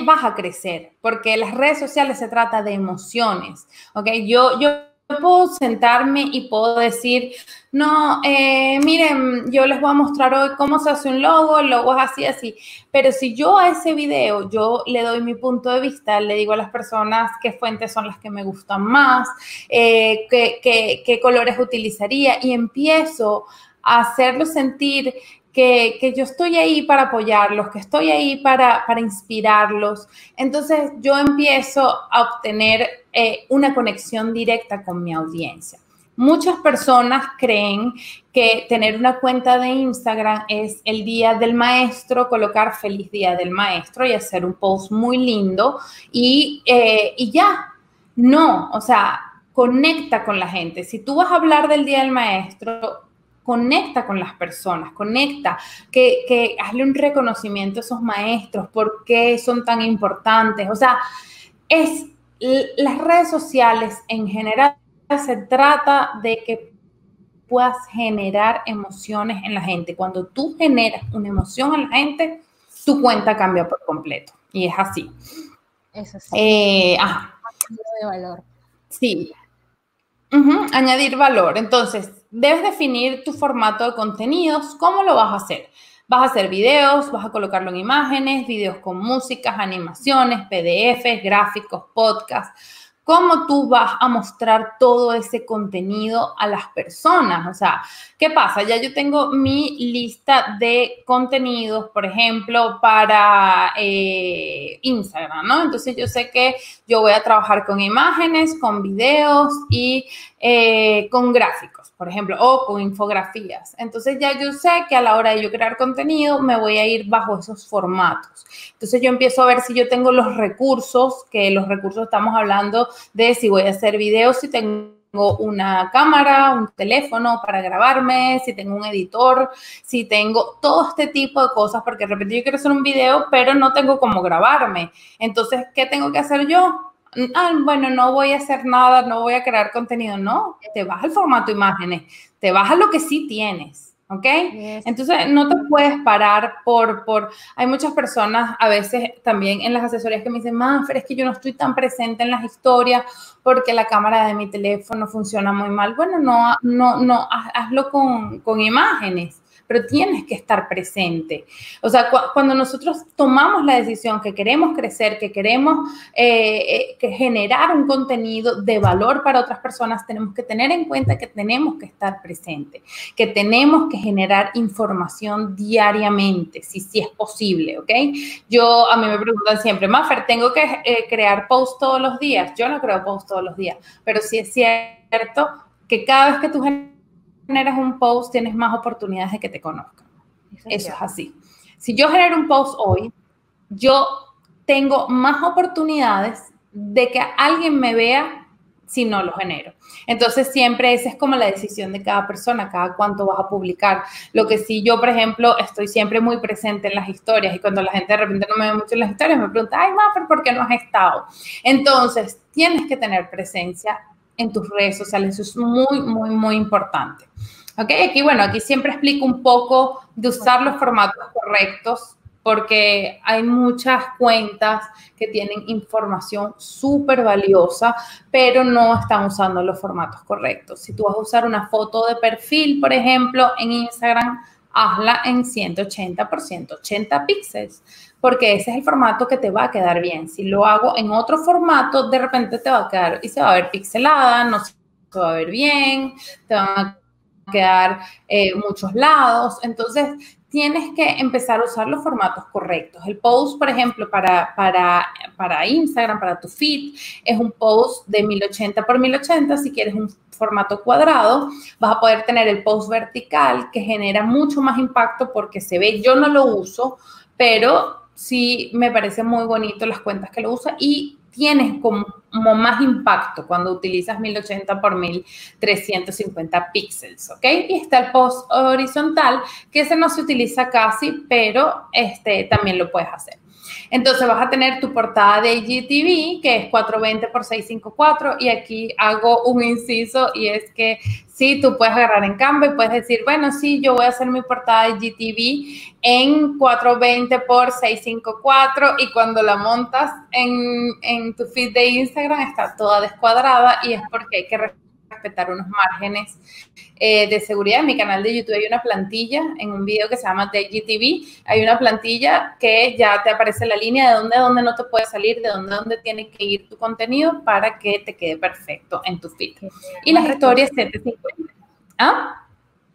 vas a crecer, porque las redes sociales se trata de emociones. ¿ok? Yo, yo puedo sentarme y puedo decir, no, eh, miren, yo les voy a mostrar hoy cómo se hace un logo, el logo es así, así. Pero si yo a ese video, yo le doy mi punto de vista, le digo a las personas qué fuentes son las que me gustan más, eh, qué, qué colores utilizaría y empiezo a hacerlo sentir que, yo estoy ahí para apoyarlos, que estoy ahí para, inspirarlos. Entonces yo empiezo a obtener eh, una conexión directa con mi audiencia. Muchas personas creen que tener una cuenta de Instagram es el día del maestro, colocar feliz día del maestro y hacer un post muy lindo y, eh, y ya. No, o sea, conecta con la gente. Si tú vas a hablar del día del maestro, conecta con las personas, conecta, que, que hazle un reconocimiento a esos maestros, por qué son tan importantes. O sea, es las redes sociales en general se trata de que puedas generar emociones en la gente. Cuando tú generas una emoción en la gente, tu cuenta cambia por completo. Y es así. Eso sí. Eh, De valor. Sí. Añadir valor. Entonces, debes definir tu formato de contenidos. ¿Cómo lo vas a hacer? Vas a hacer videos, vas a colocarlo en imágenes, videos con músicas, animaciones, PDFs, gráficos, podcasts cómo tú vas a mostrar todo ese contenido a las personas. O sea, ¿qué pasa? Ya yo tengo mi lista de contenidos, por ejemplo, para eh, Instagram, ¿no? Entonces yo sé que yo voy a trabajar con imágenes, con videos y eh, con gráficos por ejemplo, o con infografías. Entonces ya yo sé que a la hora de yo crear contenido me voy a ir bajo esos formatos. Entonces yo empiezo a ver si yo tengo los recursos, que los recursos estamos hablando de si voy a hacer videos, si tengo una cámara, un teléfono para grabarme, si tengo un editor, si tengo todo este tipo de cosas, porque de repente yo quiero hacer un video, pero no tengo cómo grabarme. Entonces, ¿qué tengo que hacer yo? Ah, bueno, no voy a hacer nada, no voy a crear contenido. No, te vas al formato imágenes, te vas a lo que sí tienes. ¿ok? Entonces, no te puedes parar por, por, hay muchas personas a veces también en las asesorías que me dicen, Manfred, es que yo no estoy tan presente en las historias porque la cámara de mi teléfono funciona muy mal. Bueno, no, no, no, hazlo con, con imágenes pero tienes que estar presente. O sea, cuando nosotros tomamos la decisión que queremos crecer, que queremos eh, eh, que generar un contenido de valor para otras personas, tenemos que tener en cuenta que tenemos que estar presente, que tenemos que generar información diariamente, si, si es posible, ¿ok? Yo, a mí me preguntan siempre, Maffer, ¿tengo que eh, crear posts todos los días? Yo no creo posts todos los días, pero sí es cierto que cada vez que tú generas un post, tienes más oportunidades de que te conozcan. Eso, es así. Si yo genero un post hoy, yo tengo más oportunidades de que alguien me vea si no lo genero. Entonces, siempre esa es como la decisión de cada persona, cada cuánto vas a publicar. Lo que sí, yo, por ejemplo, estoy siempre muy presente en las historias y cuando la gente de repente no me ve mucho en las historias, me pregunta, ay, Maffer, ¿por qué no has estado? Entonces, tienes que tener presencia en tus redes sociales. Eso es muy, muy, muy importante. Ok, aquí, bueno, aquí siempre explico un poco de usar los formatos correctos porque hay muchas cuentas que tienen información súper valiosa, pero no están usando los formatos correctos. Si tú vas a usar una foto de perfil, por ejemplo, en Instagram, hazla en 180 por 180 píxeles, porque ese es el formato que te va a quedar bien. Si lo hago en otro formato, de repente te va a quedar y se va a ver pixelada, no se va a ver bien, te van a quedar eh, muchos lados. Entonces, tienes que empezar a usar los formatos correctos. El post, por ejemplo, para, para, para Instagram, para tu feed, es un post de 1080 por 1080. Si quieres un formato cuadrado, vas a poder tener el post vertical que genera mucho más impacto porque se ve, yo no lo uso, pero sí me parece muy bonito las cuentas que lo usa y tienes como, más impacto cuando utilizas 1080 por 1350 píxeles, ¿ok? Y está el post horizontal, que ese no se utiliza casi, pero este también lo puedes hacer. Entonces vas a tener tu portada de IGTV, que es 420 por 654, y aquí hago un inciso y es que sí, tú puedes agarrar en Canva y puedes decir, bueno, sí, yo voy a hacer mi portada de IGTV en 420 por 654 y cuando la montas en, en tu feed de Instagram está toda descuadrada y es porque hay que respetar unos márgenes eh, de seguridad. En mi canal de YouTube hay una plantilla, en un video que se llama TGTV, hay una plantilla que ya te aparece la línea de dónde a dónde no te puede salir, de dónde a dónde tiene que ir tu contenido para que te quede perfecto en tu feed. Y las historias 750. ¿Ah?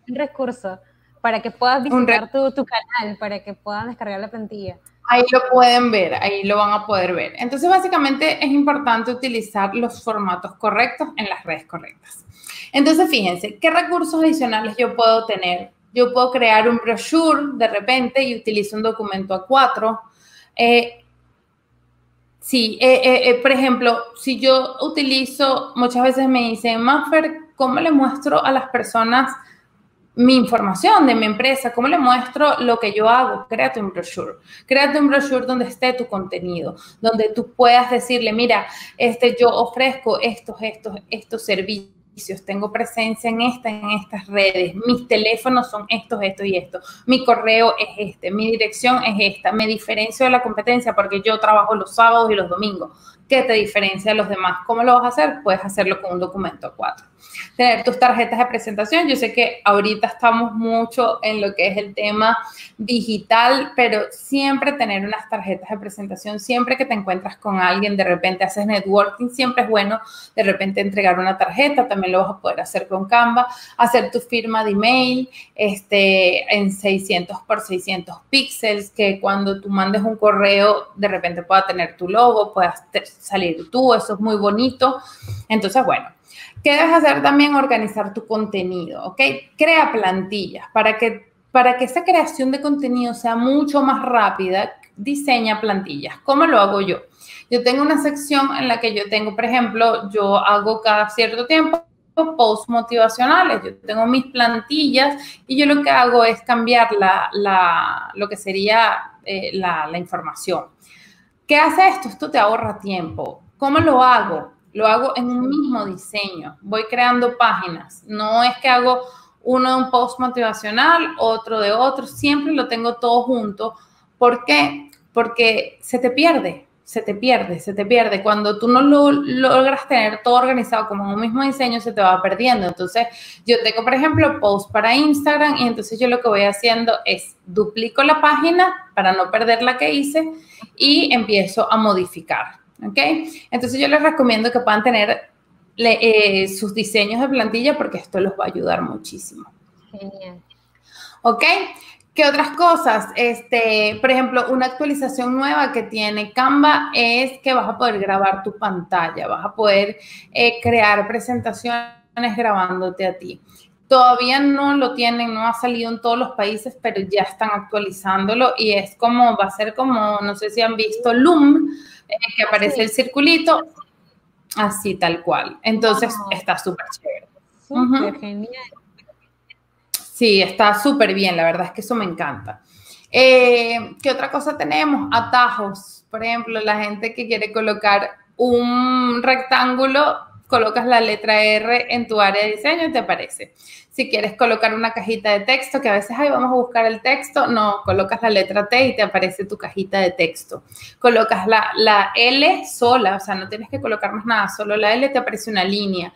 Un recurso para que puedas visitar tu, tu canal, para que puedan descargar la plantilla. Ahí lo pueden ver, ahí lo van a poder ver. Entonces, básicamente es importante utilizar los formatos correctos en las redes correctas. Entonces, fíjense, ¿qué recursos adicionales yo puedo tener? Yo puedo crear un brochure de repente y utilizo un documento A4. Eh, sí, eh, eh, por ejemplo, si yo utilizo, muchas veces me dicen, Maffer, ¿cómo le muestro a las personas mi información de mi empresa, cómo le muestro lo que yo hago. Créate un brochure. Créate un brochure donde esté tu contenido, donde tú puedas decirle, mira, este, yo ofrezco estos, estos, estos servicios tengo presencia en esta, en estas redes, mis teléfonos son estos, estos y estos, mi correo es este, mi dirección es esta, me diferencio de la competencia porque yo trabajo los sábados y los domingos. ¿Qué te diferencia de los demás? ¿Cómo lo vas a hacer? Puedes hacerlo con un documento 4 tener tus tarjetas de presentación. Yo sé que ahorita estamos mucho en lo que es el tema digital, pero siempre tener unas tarjetas de presentación, siempre que te encuentras con alguien, de repente haces networking, siempre es bueno de repente entregar una tarjeta, también lo vas a poder hacer con Canva, hacer tu firma de email este, en 600 por 600 píxeles, que cuando tú mandes un correo, de repente pueda tener tu logo, puedas salir tú, eso es muy bonito. Entonces, bueno, ¿Qué debes hacer también? Organizar tu contenido, ¿ok? Crea plantillas para que, para que esa creación de contenido sea mucho más rápida. Diseña plantillas. ¿Cómo lo hago yo? Yo tengo una sección en la que yo tengo, por ejemplo, yo hago cada cierto tiempo posts motivacionales, yo tengo mis plantillas y yo lo que hago es cambiar la, lo que sería eh, la, la información. ¿Qué hace esto? Esto te ahorra tiempo. ¿Cómo lo hago? Lo hago en un mismo diseño. Voy creando páginas. No es que hago uno de un post motivacional, otro de otro. Siempre lo tengo todo junto. ¿Por qué? Porque se te pierde se te pierde, se te pierde. Cuando tú no lo logras tener todo organizado como en un mismo diseño, se te va perdiendo. Entonces, yo tengo, por ejemplo, post para Instagram y entonces yo lo que voy haciendo es duplico la página para no perder la que hice y empiezo a modificar. ¿Ok? Entonces, yo les recomiendo que puedan tener eh, sus diseños de plantilla porque esto los va a ayudar muchísimo. Genial. ¿Ok? ¿Qué otras cosas? Este, por ejemplo, una actualización nueva que tiene Canva es que vas a poder grabar tu pantalla, vas a poder eh, crear presentaciones grabándote a ti. Todavía no lo tienen, no ha salido en todos los países, pero ya están actualizándolo y es como, va a ser como, no sé si han visto Loom, eh, que aparece el circulito, así tal cual. Entonces está súper chévere. Súper genial. Sí, está súper bien, la verdad es que eso me encanta. Eh, ¿Qué otra cosa tenemos? Atajos. Por ejemplo, la gente que quiere colocar un rectángulo, colocas la letra R en tu área de diseño y te aparece. Si quieres colocar una cajita de texto, que a veces, ay, vamos a buscar el texto, no, colocas la letra T y te aparece tu cajita de texto. Colocas la, la L sola, o sea, no tienes que colocar más nada, solo la L te aparece una línea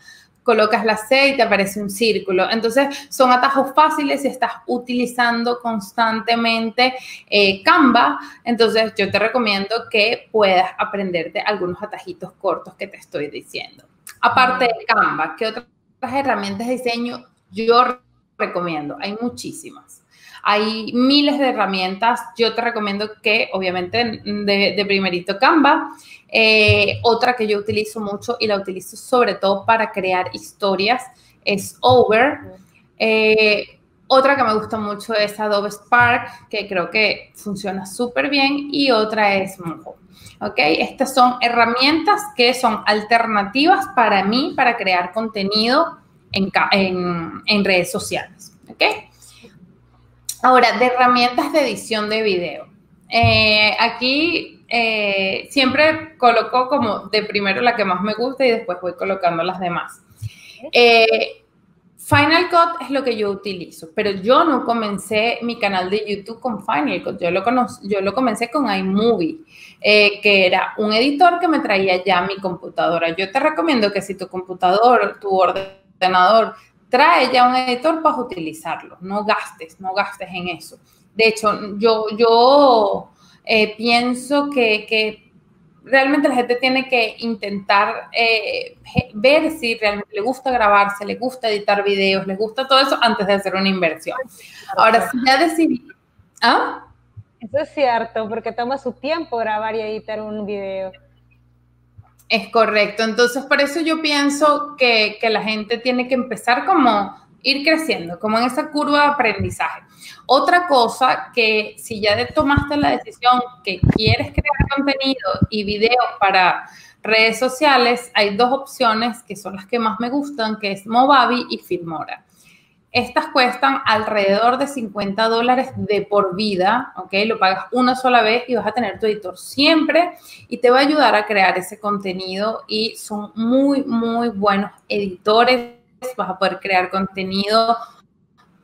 colocas la C y te aparece un círculo. Entonces, son atajos fáciles si estás utilizando constantemente eh, Canva. Entonces, yo te recomiendo que puedas aprenderte algunos atajitos cortos que te estoy diciendo. Aparte de Canva, ¿qué otras herramientas de diseño yo recomiendo? Hay muchísimas. Hay miles de herramientas. Yo te recomiendo que, obviamente, de, primerito Canva. Eh, otra que yo utilizo mucho y la utilizo sobre todo para crear historias es Over. Eh, otra que me gusta mucho es Adobe Spark, que creo que funciona súper bien, y otra es Mojo. ¿Ok? Estas son herramientas que son alternativas para mí para crear contenido en, en redes sociales. ¿Ok? Ahora, de herramientas de edición de video. Eh, aquí eh, siempre coloco como de primero la que más me gusta y después voy colocando las demás. Eh, Final Cut es lo que yo utilizo, pero yo no comencé mi canal de YouTube con Final Cut, yo lo, yo lo comencé con iMovie, que era un editor que me traía ya mi computadora. Yo te recomiendo que si tu computador, tu ordenador trae ya un editor, para utilizarlo, no gastes, no gastes en eso. De hecho, yo, yo eh, pienso que, realmente la gente tiene que intentar eh, ver si realmente le gusta grabarse, le gusta editar videos, le gusta todo eso antes de hacer una inversión. Ahora, si ya decidí... ¿Ah? Eso es cierto, porque toma su tiempo grabar y editar un video. Es correcto. Entonces, por eso yo pienso que, que la gente tiene que empezar como ir creciendo, como en esa curva de aprendizaje. Otra cosa que si ya tomaste la decisión que quieres crear contenido y videos para redes sociales, hay dos opciones que son las que más me gustan, que es Movavi y Filmora. Estas cuestan alrededor de 50 dólares de por vida, ¿ok? Lo pagas una sola vez y vas a tener tu editor siempre y te va a ayudar a crear ese contenido y son muy, muy buenos editores vas a poder crear contenido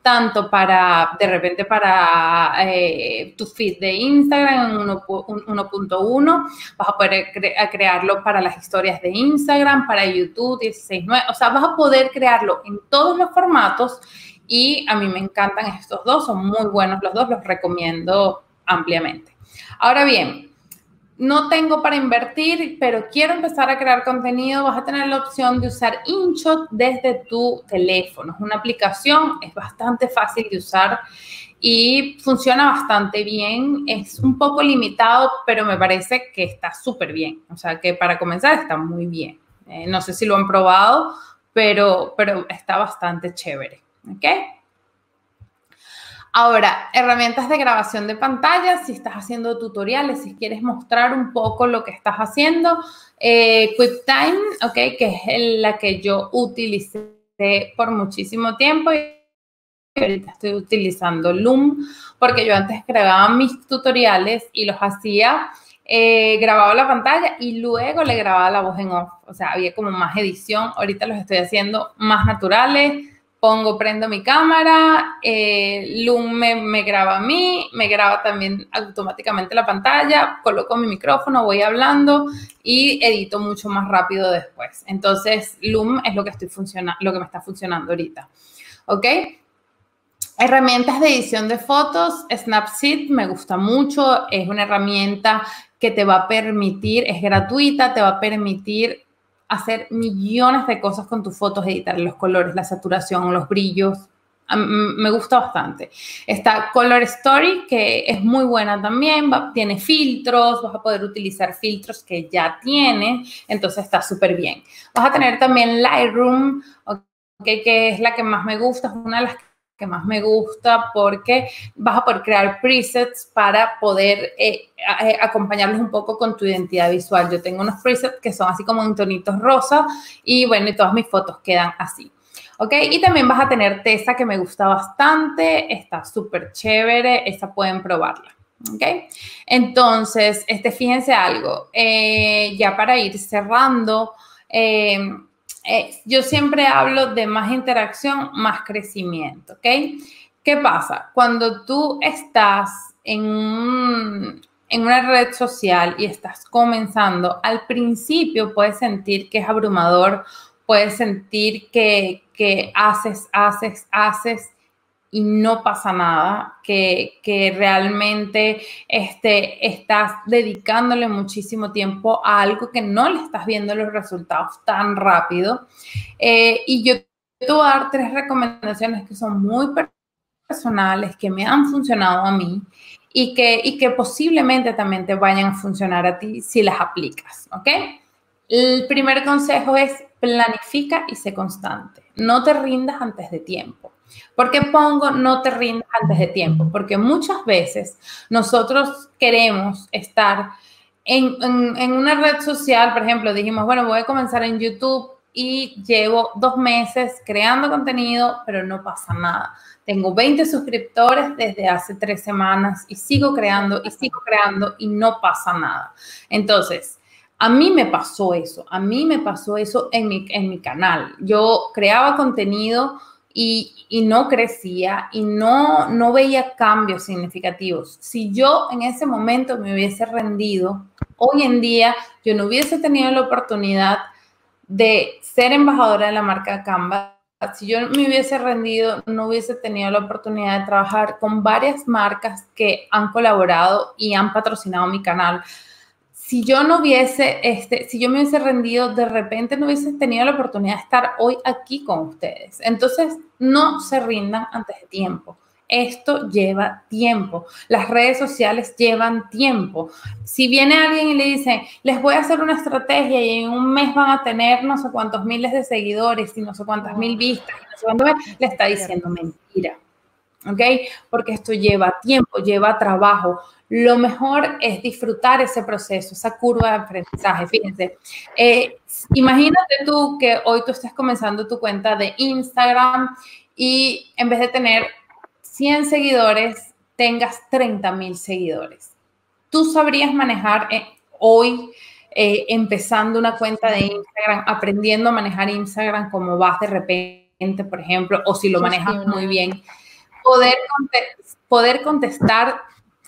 tanto para, de repente, para eh, tu feed de Instagram 1.1, vas a poder crearlo para las historias de Instagram, para YouTube 16.9, o sea, vas a poder crearlo en todos los formatos y a mí me encantan estos dos, son muy buenos los dos, los recomiendo ampliamente. Ahora bien, no tengo para invertir, pero quiero empezar a crear contenido, vas a tener la opción de usar InShot desde tu teléfono. Es una aplicación, es bastante fácil de usar y funciona bastante bien. Es un poco limitado, pero me parece que está súper bien. O sea, que para comenzar está muy bien. Eh, no sé si lo han probado, pero, pero está bastante chévere. ¿Ok? Ahora, herramientas de grabación de pantalla, si estás haciendo tutoriales, si quieres mostrar un poco lo que estás haciendo, eh, QuickTime, ok, que es la que yo utilicé por muchísimo tiempo y ahorita estoy utilizando Loom porque yo antes grababa mis tutoriales y los hacía, eh, grababa la pantalla y luego le grababa la voz en off. O sea, había como más edición. Ahorita los estoy haciendo más naturales. Pongo, prendo mi cámara, eh, Loom me, graba a mí, me graba también automáticamente la pantalla, coloco mi micrófono, voy hablando y edito mucho más rápido después. Entonces, Loom es lo que, estoy funciona lo que me está funcionando ahorita. ¿Ok? Herramientas de edición de fotos, Snapseed me gusta mucho, es una herramienta que te va a permitir, es gratuita, te va a permitir hacer millones de cosas con tus fotos, editar los colores, la saturación, los brillos. Me gusta bastante. Está Color Story, que es muy buena también, tiene filtros, vas a poder utilizar filtros que ya tiene, entonces está súper bien. Vas a tener también Lightroom, que es la que más me gusta, es una de las que más me gusta porque vas a poder crear presets para poder eh, eh, acompañarlos un poco con tu identidad visual. Yo tengo unos presets que son así como en tonitos rosa y bueno, y todas mis fotos quedan así. ¿Ok? Y también vas a tener Tesa que me gusta bastante, está súper chévere, esa pueden probarla. ¿Ok? Entonces, este, fíjense algo, eh, ya para ir cerrando, eh, yo siempre hablo de más interacción, más crecimiento, ¿ok? ¿Qué pasa? Cuando tú estás en, una red social y estás comenzando, al principio puedes sentir que es abrumador, puedes sentir que haces, haces, haces y no pasa nada, que, realmente este, estás dedicándole muchísimo tiempo a algo que no le estás viendo los resultados tan rápido. Eh, y yo te voy a dar tres recomendaciones que son muy personales, que me han funcionado a mí y que, y que posiblemente también te vayan a funcionar a ti si las aplicas, ¿ok? El primer consejo es planifica y sé constante. No te rindas antes de tiempo. ¿Por qué pongo no te rindas antes de tiempo? Porque muchas veces nosotros queremos estar en, una red social, por ejemplo, dijimos, bueno, voy a comenzar en YouTube y llevo dos meses creando contenido, pero no pasa nada. Tengo 20 suscriptores desde hace tres semanas y sigo creando y sigo creando y no pasa nada. Entonces, a mí me pasó eso, a mí me pasó eso en mi, en mi canal. Yo creaba contenido y, no crecía y no, no veía cambios significativos. Si yo en ese momento me hubiese rendido, hoy en día yo no hubiese tenido la oportunidad de ser embajadora de la marca Canva. Si yo me hubiese rendido, no hubiese tenido la oportunidad de trabajar con varias marcas que han colaborado y han patrocinado mi canal si yo no hubiese, este, si yo me hubiese rendido, de repente no hubiese tenido la oportunidad de estar hoy aquí con ustedes. Entonces, no se rindan antes de tiempo. Esto lleva tiempo. Las redes sociales llevan tiempo. Si viene alguien y le dice, les voy a hacer una estrategia y en un mes van a tener no sé cuántos miles de seguidores y no sé cuántas mil vistas, le está diciendo mentira. ¿Ok? Porque esto lleva tiempo, lleva trabajo lo mejor es disfrutar ese proceso, esa curva de aprendizaje. Fíjense, eh, imagínate tú que hoy tú estés comenzando tu cuenta de Instagram y en vez de tener 100 seguidores, tengas 30 mil seguidores. Tú sabrías manejar eh, hoy, eh, empezando una cuenta de Instagram, aprendiendo a manejar Instagram como vas de repente, por ejemplo, o si lo manejas muy bien, poder, poder contestar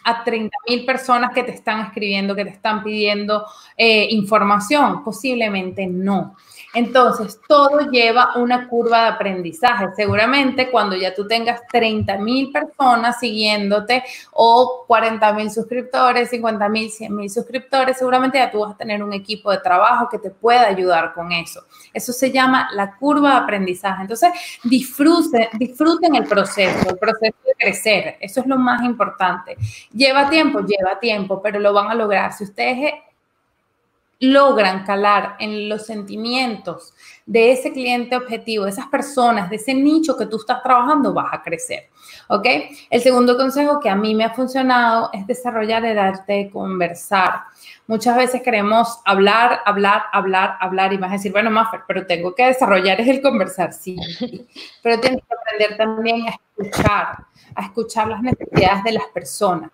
a 30 mil personas que te están escribiendo, que te están pidiendo eh, información? Posiblemente no. Entonces, todo lleva una curva de aprendizaje. Seguramente cuando ya tú tengas 30 mil personas siguiéndote o 40 mil suscriptores, 50 mil, 100 mil suscriptores, seguramente ya tú vas a tener un equipo de trabajo que te pueda ayudar con eso. Eso se llama la curva de aprendizaje. Entonces, disfruten, disfruten el proceso, el proceso de crecer. Eso es lo más importante. Lleva tiempo, lleva tiempo, pero lo van a lograr. Si ustedes logran calar en los sentimientos de ese cliente objetivo, de esas personas, de ese nicho que tú estás trabajando, vas a crecer. ¿Ok? El segundo consejo que a mí me ha funcionado es desarrollar el arte de conversar. Muchas veces queremos hablar, hablar, hablar, hablar y vas a decir, bueno, Maffer, pero tengo que desarrollar es el conversar, sí. Pero tienes que aprender también a escuchar, a escuchar las necesidades de las personas.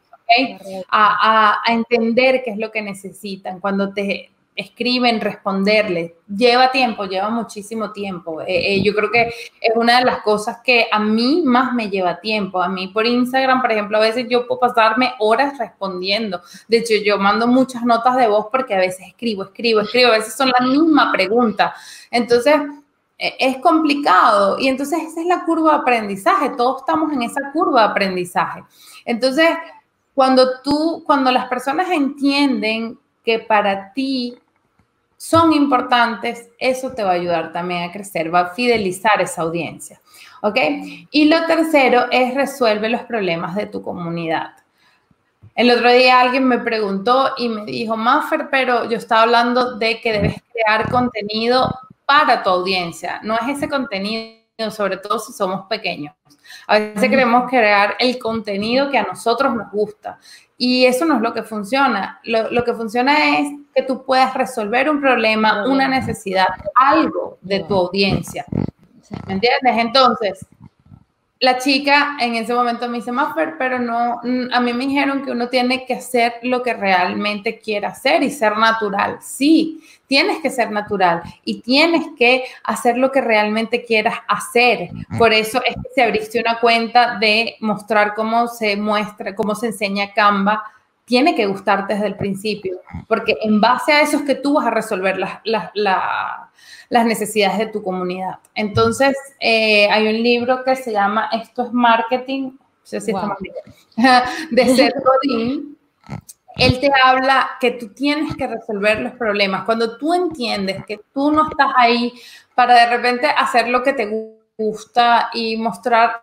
A, a, entender qué es lo que necesitan. Cuando te, escriben, responderle. Lleva tiempo, lleva muchísimo tiempo. Eh, eh, yo creo que es una de las cosas que a mí más me lleva tiempo. A mí por Instagram, por ejemplo, a veces yo puedo pasarme horas respondiendo. De hecho, yo mando muchas notas de voz porque a veces escribo, escribo, escribo. A veces son la misma pregunta. Entonces, e, es complicado. Y entonces esa es la curva de aprendizaje. Todos estamos en esa curva de aprendizaje. Entonces, cuando tú, cuando las personas entienden que para ti son importantes, eso te va a ayudar también a crecer, va a fidelizar esa audiencia. ¿Ok? Y lo tercero es resuelve los problemas de tu comunidad. El otro día alguien me preguntó y me dijo, Maffer, pero yo estaba hablando de que debes crear contenido para tu audiencia. No es ese contenido, sobre todo si somos pequeños. A veces queremos crear el contenido que a nosotros nos gusta. Y eso no es lo que funciona. Lo, que funciona es que tú puedas resolver un problema, una necesidad, algo de tu audiencia. ¿Me entiendes? Entonces, la chica en ese momento me dice, Maffer, pero no, a mí me dijeron que uno tiene que hacer lo que realmente quiere hacer y ser natural. Sí, tienes que ser natural y tienes que hacer lo que realmente quieras hacer. Por eso es que se abriste una cuenta de mostrar cómo se muestra, cómo se enseña Canva tiene que gustarte desde el principio, porque en base a eso es que tú vas a resolver las, las, las necesidades de tu comunidad. Entonces, eh, hay un libro que se llama Esto es Marketing, no sé si wow. (laughs) de Seth (laughs) Godin. Él te habla que tú tienes que resolver los problemas. Cuando tú entiendes que tú no estás ahí para de repente hacer lo que te gusta y mostrar